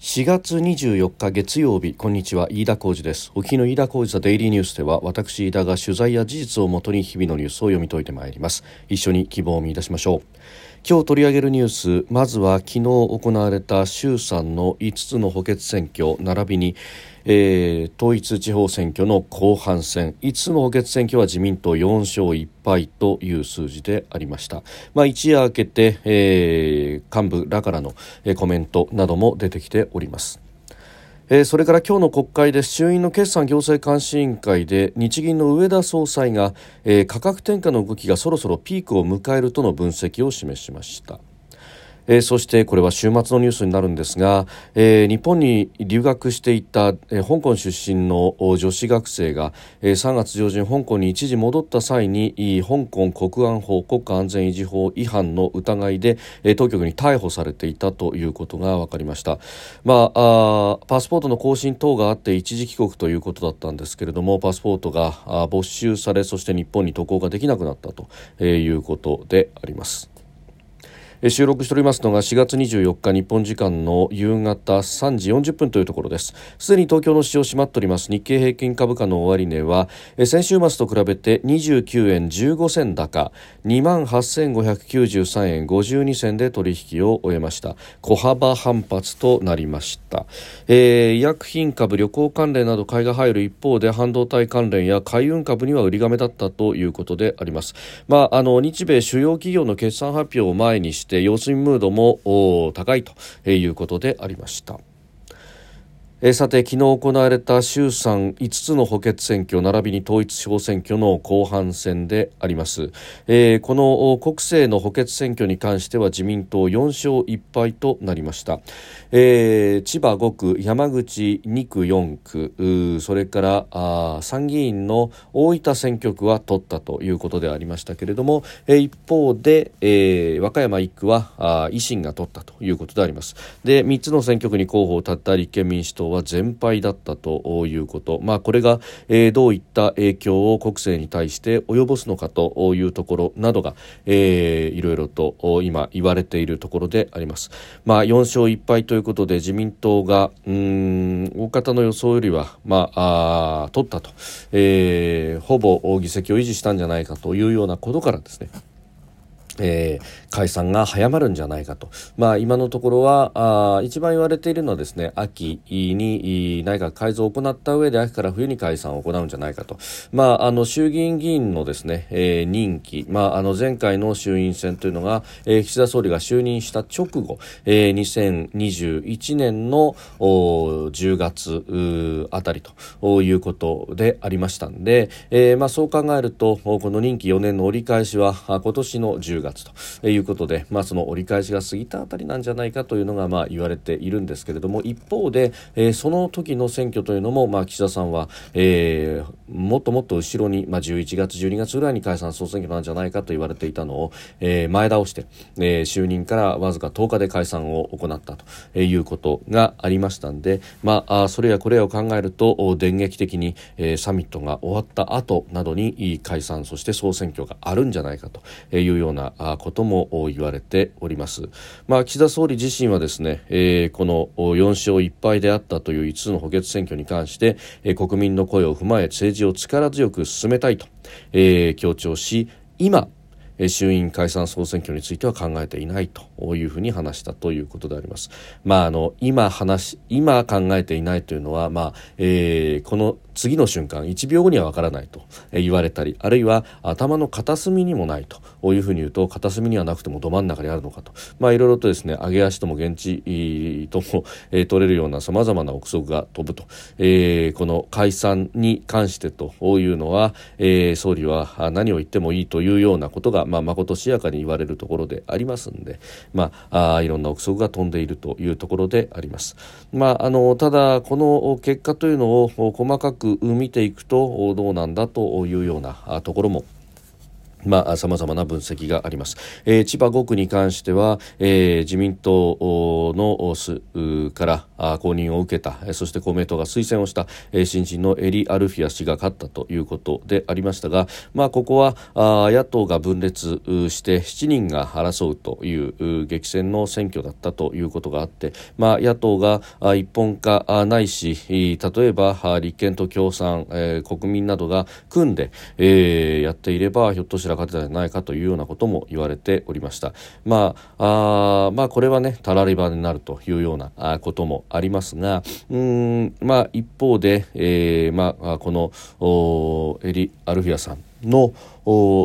4月24日月曜日こんにちは。飯田浩二です。おの飯田浩二ザデイリーニュースでは私飯田が取材や事実をもとに日々のニュースを読み解いてまいります。一緒に希望を見出しましょう。今日取り上げるニュースまずは昨日行われた衆参の5つの補欠選挙並びにえー、統一地方選挙の後半戦。5つの補欠選挙は自民党4勝1敗という数字でありました、まあ、一夜明けて、えー、幹部らからの、コメントなども出てきております。えー、それから今日の国会で衆院の決算行政監視委員会で日銀の上田総裁が、えー、価格転嫁の動きがそろそろピークを迎えるとの分析を示しました。えー、そしてこれは週末のニュースになるんですが、えー、日本に留学していた、えー、香港出身の女子学生が、えー、3月上旬香港に一時戻った際に香港国安法国家安全維持法違反の疑いで、えー、当局に逮捕されていたということが分かりました、まあ、あパスポートの更新等があって一時帰国ということだったんですけれどもパスポートが没収されそして日本に渡航ができなくなったということであります。収録しておりますのが4月24日日本時間の夕方3時40分というところです。すでに東京の市場閉まっております。日経平均株価の終値は先週末と比べて29円15銭高2万8593円52銭で取引を終えました。小幅反発となりました、えー、医薬品株旅行関連など買いが入る一方で半導体関連や海運株には売りがめだったということであります。まああの日米主要企業の決算発表を前にしてして様子ムードも高いということでありました。えさて昨日行われた衆参5つの補欠選挙並びに統一地方選挙の後半戦であります、えー、この国政の補欠選挙に関しては自民党4勝1敗となりました、えー、千葉5区山口2区4区それからあ参議院の大分選挙区は取ったということでありましたけれども、えー、一方で、えー、和歌山1区はあ維新が取ったということであります。で3つの選挙区に候補を立った立憲民主党は全敗だったということ、まあ、これが、えー、どういった影響を国政に対して及ぼすのかというところなどが、えー、いろいろと今言われているところであります。まあ、4勝1敗ということで自民党がうん大方の予想よりは、まあ、あ取ったと、えー、ほぼ議席を維持したんじゃないかというようなことからですね。えー、解散が早まるんじゃないかと、まあ、今のところはあ一番言われているのはですね秋に内閣改造を行った上で秋から冬に解散を行うんじゃないかと、まあ、あの衆議院議員のですね、えー、任期、まあ、あの前回の衆院選というのが、えー、岸田総理が就任した直後、えー、2021年のお10月あたりということでありましたんで、えーまあ、そう考えるとこの任期4年の折り返しは今年の10月月ということで、まあ、その折り返しが過ぎたあたりなんじゃないかというのがまあ言われているんですけれども一方で、えー、その時の選挙というのも、まあ、岸田さんは、えー、もっともっと後ろに、まあ、11月12月ぐらいに解散総選挙なんじゃないかと言われていたのを、えー、前倒して、えー、就任からわずか10日で解散を行ったということがありましたんで、まあ、それやこれやを考えると電撃的に、えー、サミットが終わった後などに解散そして総選挙があるんじゃないかというようなことも言われております。まあ、岸田総理自身はですね、えー、この4勝1敗であったという5つの補欠選挙に関して、えー、国民の声を踏まえ政治を力強く進めたいと、えー、強調し今衆院解散総選挙については考えていないというふうに話したということであります。まあ、あの今話今考えていないというのは、まあえー、この次の瞬間1秒後にはわからないと言われたりあるいは頭の片隅にもないというふうに言うと片隅にはなくてもど真ん中にあるのかとまあいろいろとですね上げ足とも現地とも、えー、取れるようなさまざまな憶測が飛ぶと、えー、この解散に関してというのは、えー、総理は何を言ってもいいというようなことがまあことしやかに言われるところでありますんでまああいろんな憶測が飛んでいるというところであります。まああのただこの結果というのを細かくく見ていくとどうなんだというようなところもまあ、様々な分析があります。えー、千葉5区に関しては、えー、自民党のすから公認を受けたそして公明党が推薦をした新人のエリ・アルフィア氏が勝ったということでありましたが、まあ、ここは野党が分裂して7人が争うという激戦の選挙だったということがあって、まあ、野党が一本化ないし例えば立憲と共産、えー、国民などが組んで、えー、やっていればひょっとしたら勝てたんじゃないかというようなことも言われておりました。まあ、あまあこれはねたらり場になるというようなこともありますがうんまあ一方で、えー、まあこのエリ・アルフィアさんの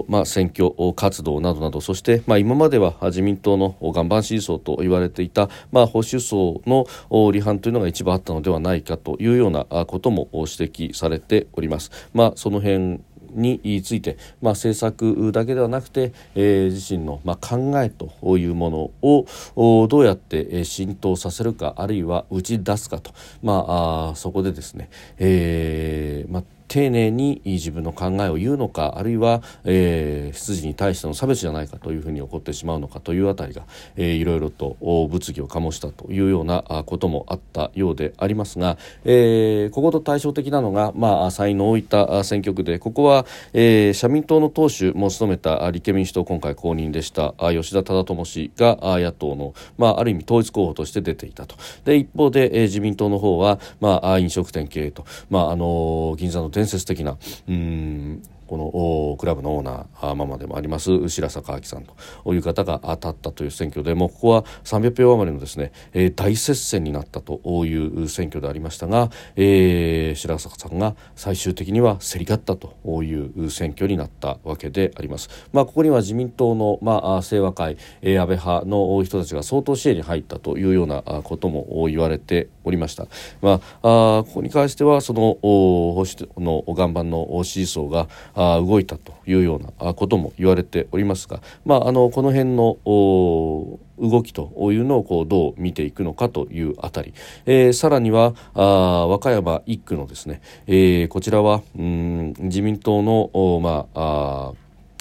まあ、選挙活動などなどそして、まあ、今までは自民党の岩盤支持層と言われていた、まあ、保守層の離反というのが一番あったのではないかというようなことも指摘されております。まあ、その辺について、まあ、政策だけではなくて、えー、自身の、まあ、考えというものをどうやって浸透させるかあるいは打ち出すかと、まあ、あそこでですね、えーまあ丁寧に自分の考えを言うのかあるいは、えー、出自に対しての差別じゃないかというふうに起こってしまうのかというあたりが、えー、いろいろと物議を醸したというようなこともあったようでありますが、えー、ここと対照的なのが、まあ、山陰の大分選挙区でここは、えー、社民党の党首も務めた立憲民主党今回公認でした吉田忠智氏が野党の、まあ、ある意味統一候補として出ていたと。で一方で、えー、自民党の方は、まあ、飲食店経営と、まあ、あの銀座の伝説的な。うん。このクラブのオーナーママでもあります白坂明さんという方が当たったという選挙でもうここは300票余りのですね、えー、大接戦になったという選挙でありましたが、えー、白坂さんが最終的には競り勝ったという選挙になったわけであります。まあ、ここには自民党の、まあ、清和会、えー、安倍派の人たちが相当支援に入ったというようなことも言われておりました。まあ、あここに関してはその保守の岩盤の支持層があ動いたというようなことも言われておりますが、まあ、あのこの辺の動きというのをこうどう見ていくのかというあたり、えー、さらにはあ和歌山一区のですね、えー、こちらはうん自民党の、まあ、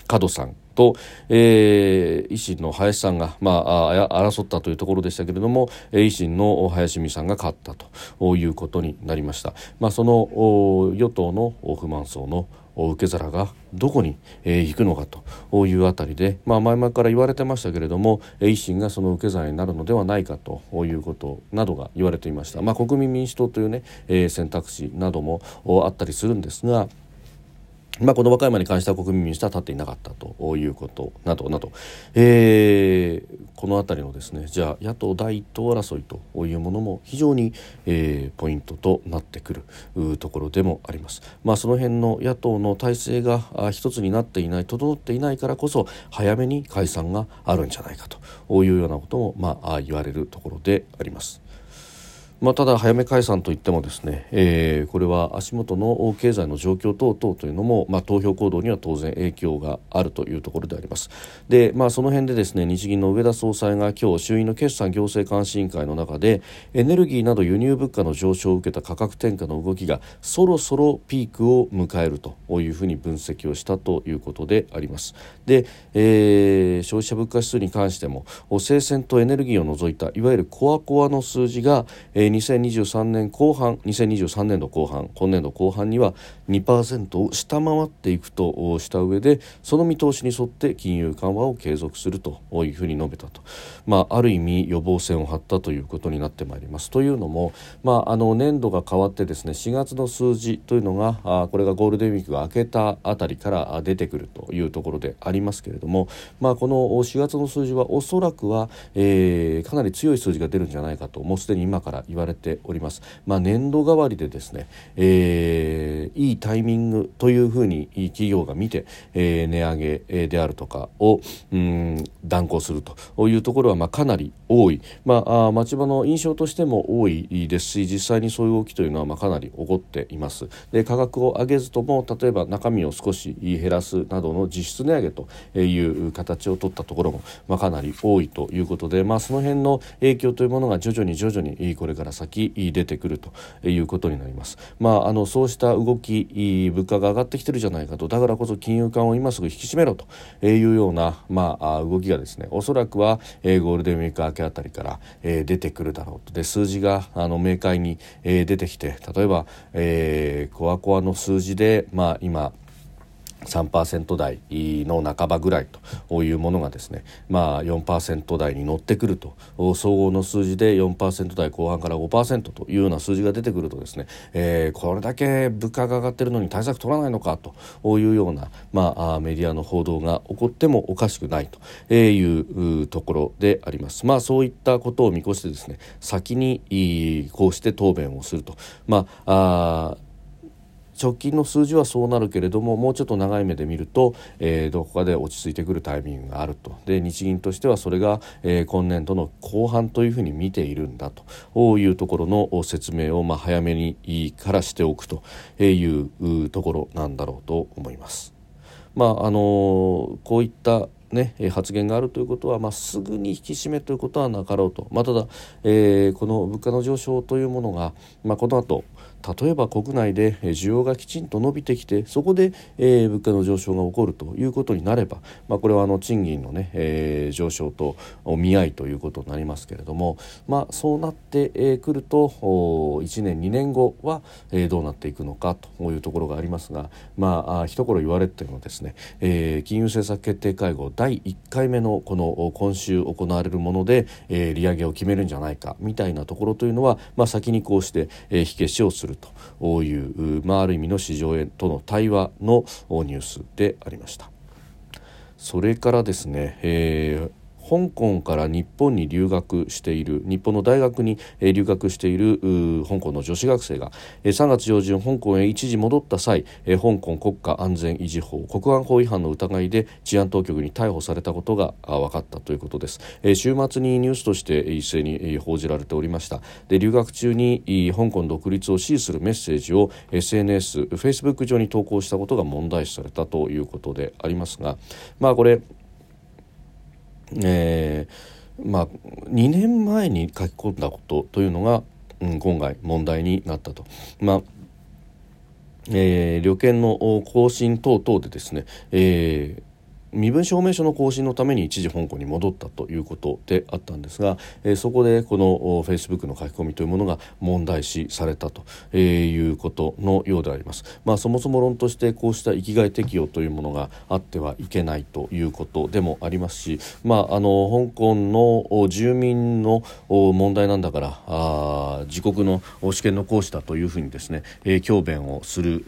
あ門さんと、えー、維新の林さんが、まあ、争ったというところでしたけれども維新の林美さんが勝ったということになりました。まあ、その与党の不満層の受け皿がどこに、えー、行くのかというあたりで、まあ、前々から言われてましたけれども維新がその受け皿になるのではないかということなどが言われていました、まあ、国民民主党というね、えー、選択肢などもあったりするんですがまあ、この和歌山に関しては国民民主党は立っていなかったということなどなど、えー、この辺りのですねじゃあ野党第一党争いというものも非常に、えー、ポイントとなってくるところでもあります。まあ、その辺の野党の体制が一つになっていない整っていないからこそ早めに解散があるんじゃないかというようなことも、まあ、言われるところであります。まあ、ただ早め解散といってもですね、えー、これは足元の経済の状況等々というのも、まあ、投票行動には当然影響があるというところであります。で、まあ、その辺でですね日銀の上田総裁が今日衆院の決算行政監視委員会の中でエネルギーなど輸入物価の上昇を受けた価格転嫁の動きがそろそろピークを迎えるというふうに分析をしたということであります。で、えー、消費者物価指数に関しても生鮮とエネルギーを除いたいわゆるコアコアの数字が、えー2023年後半2023年度後半今年度後半には2%を下回っていくとした上でその見通しに沿って金融緩和を継続するというふうに述べたと、まあ、ある意味予防線を張ったということになってまいります。というのも、まあ、あの年度が変わってですね4月の数字というのがあこれがゴールデンウィークが明けたあたりから出てくるというところでありますけれども、まあ、この4月の数字はおそらくは、えー、かなり強い数字が出るんじゃないかともうすでに今から言われております。まあ、年度代わりでですね、えー、いいタイミングというふうに企業が見て、えー、値上げであるとかをうん断行するというところはまあかなり多い、まあ、あ町場の印象としても多いですし実際にそういう動きというのはまあかなり起こっています。で価格を上げずとも例えば中身を少し減らすなどの実質値上げという形を取ったところもまあかなり多いということで、まあ、その辺の影響というものが徐々に徐々にこれから先出てくるということになります。まあ、あのそうした動き物価が上がってきてるじゃないかとだからこそ金融緩和を今すぐ引き締めろというような、まあ、動きがですねおそらくは、え、ゴールデンウィーク明けあたりから、え、出てくるだろうとで数字があの明快に、え、出てきて例えば、えー、コアコアの数字で、まあ、今3%台の半ばぐらいというものがですね、まあ、4%台に乗ってくると総合の数字で4%台後半から5%というような数字が出てくるとですね、えー、これだけ物価が上がってるのに対策取らないのかというような、まあ、メディアの報道が起こってもおかしくないというところであります。まあ、そういったことを見越してですね先にこうして答弁をすると。まああ直近の数字はそうなるけれどももうちょっと長い目で見ると、えー、どこかで落ち着いてくるタイミングがあるとで日銀としてはそれが、えー、今年度の後半というふうに見ているんだというところの説明を、まあ、早めにいいからしておくというところなんだろうと思います。まああのこういったね、発言があるということは、まあ、すぐに引き締めということはなかろうと、まあ、ただ、えー、この物価の上昇というものが、まあ、この後例えば国内で需要がきちんと伸びてきてそこで、えー、物価の上昇が起こるということになれば、まあ、これはあの賃金のね、えー、上昇と見合いということになりますけれども、まあ、そうなってく、えー、ると1年2年後は、えー、どうなっていくのかというところがありますが、まあ、一頃言われてもですね、えー、金融政策決定会合第1回目のこの今週行われるもので、え、利上げを決めるんじゃないかみたいなところというのは、まあ、先にこうして、え、火消しをするるという、まあ、ある意味の市場へとの対話のニュースでありました。それからですね、えー香港から日本に留学している日本の大学に留学している香港の女子学生が3月上旬香港へ一時戻った際香港国家安全維持法国安法違反の疑いで治安当局に逮捕されたことが分かったということです。週末にニュースとして一斉に報じられておりました。で留学中に香港独立を支持するメッセージを SNS、Facebook 上に投稿したことが問題視されたということでありますがまあこれえー、まあ、2年前に書き込んだことというのが、うん、今回問題になったと。まあえー、旅券の更新等々でですね、えー身分証明書の更新のために一時香港に戻ったということであったんですが、えー、そこでこのフェイスブックの書き込みというものが問題視されたと、えー、いうことのようであります。まあ、そもそも論としてこうした域外適用というものがあってはいけないということでもありますし、まあ、あの香港の住民の問題なんだからあ自国の試験の行使だというふうにですね、えー、強弁をする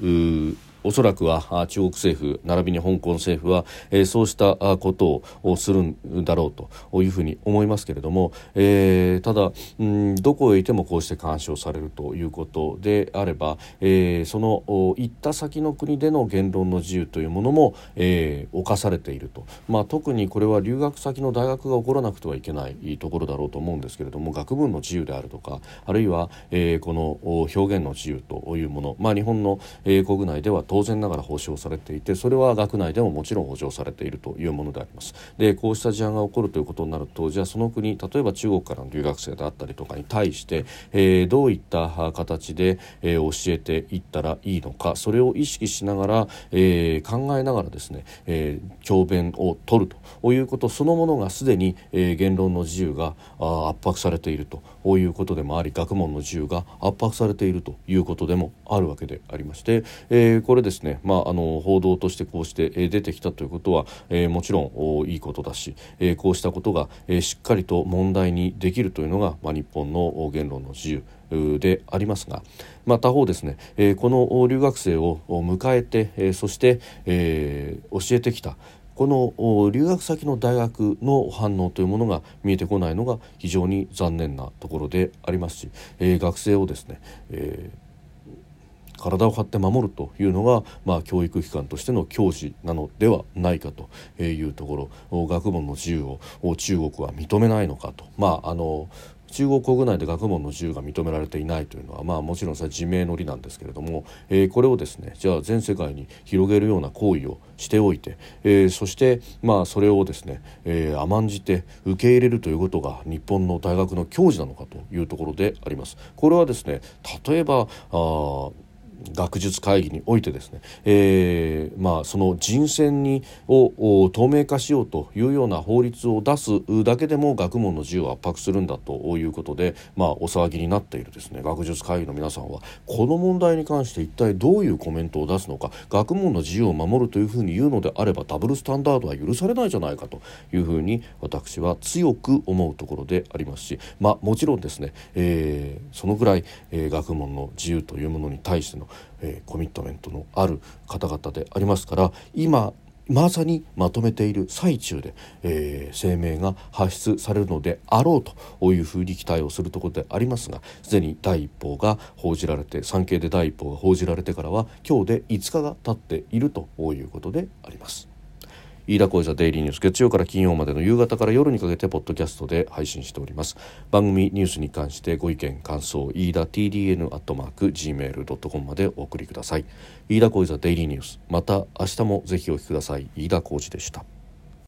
おそらくは中国政府並びに香港政府は、えー、そうしたことをするんだろうというふうに思いますけれども、えー、ただ、うん、どこへいてもこうして干渉されるということであれば、えー、その行った先の国での言論の自由というものも、えー、侵されていると、まあ、特にこれは留学先の大学が起こらなくてはいけないところだろうと思うんですけれども学問の自由であるとかあるいは、えー、この表現の自由というもの、まあ、日本の、えー、国内では当然ながら保障されていてそれは学内でももちろん保障されているというものであります。でこうした事案が起こるということになるとじゃあその国例えば中国からの留学生であったりとかに対して、えー、どういった形で、えー、教えていったらいいのかそれを意識しながら、えー、考えながらですね、えー、教鞭を取るということそのものがすでに、え、言論の自由が圧迫されているということでもあり学問の自由が圧迫されているということでもあるわけでありまして、えー、これですねまあ、あの報道としてこうして出てきたということは、えー、もちろんいいことだし、えー、こうしたことが、えー、しっかりと問題にできるというのが、まあ、日本の言論の自由でありますが、まあ、他方ですね、えー、この留学生を迎えて、えー、そして、えー、教えてきたこの留学先の大学の反応というものが見えてこないのが非常に残念なところでありますし、えー、学生をですね、えー体を張って守るというのが、まあ、教育機関としての教師なのではないかというところ学問の自由を中国は認めないのかと、まあ、あの中国国内で学問の自由が認められていないというのは、まあ、もちろんそれは自明の理なんですけれども、えー、これをですねじゃあ全世界に広げるような行為をしておいて、えー、そして、まあ、それをですね、えー、甘んじて受け入れるということが日本の大学の教授なのかというところであります。これはですね例えばあ学術会議においてですね、えー、まあ、その人選にを透明化しようというような法律を出すだけでも学問の自由を圧迫するんだということで、まあ、お騒ぎになっているですね。学術会議の皆さんはこの問題に関して一体どういうコメントを出すのか学問の自由を守るというふうに言うのであればダブルスタンダードは許されないじゃないかというふうに私は強く思うところでありますし、まあ、もちろんですね、えー、そのぐらい、えー、学問の自由というものに対してののえー、コミットメントのある方々でありますから今まさにまとめている最中で、えー、声明が発出されるのであろうというふうに期待をするところでありますがすでに第一報が報じられて産経で第一報が報じられてからは今日で5日が経っているということであります。飯田浩司デイリーニュース月曜から金曜までの夕方から夜にかけてポッドキャストで配信しております。番組ニュースに関してご意見感想飯田 TDN アットマーク Gmail.com までお送りください。飯田浩司デイリーニュースまた明日もぜひお聞きください。飯田浩司でした。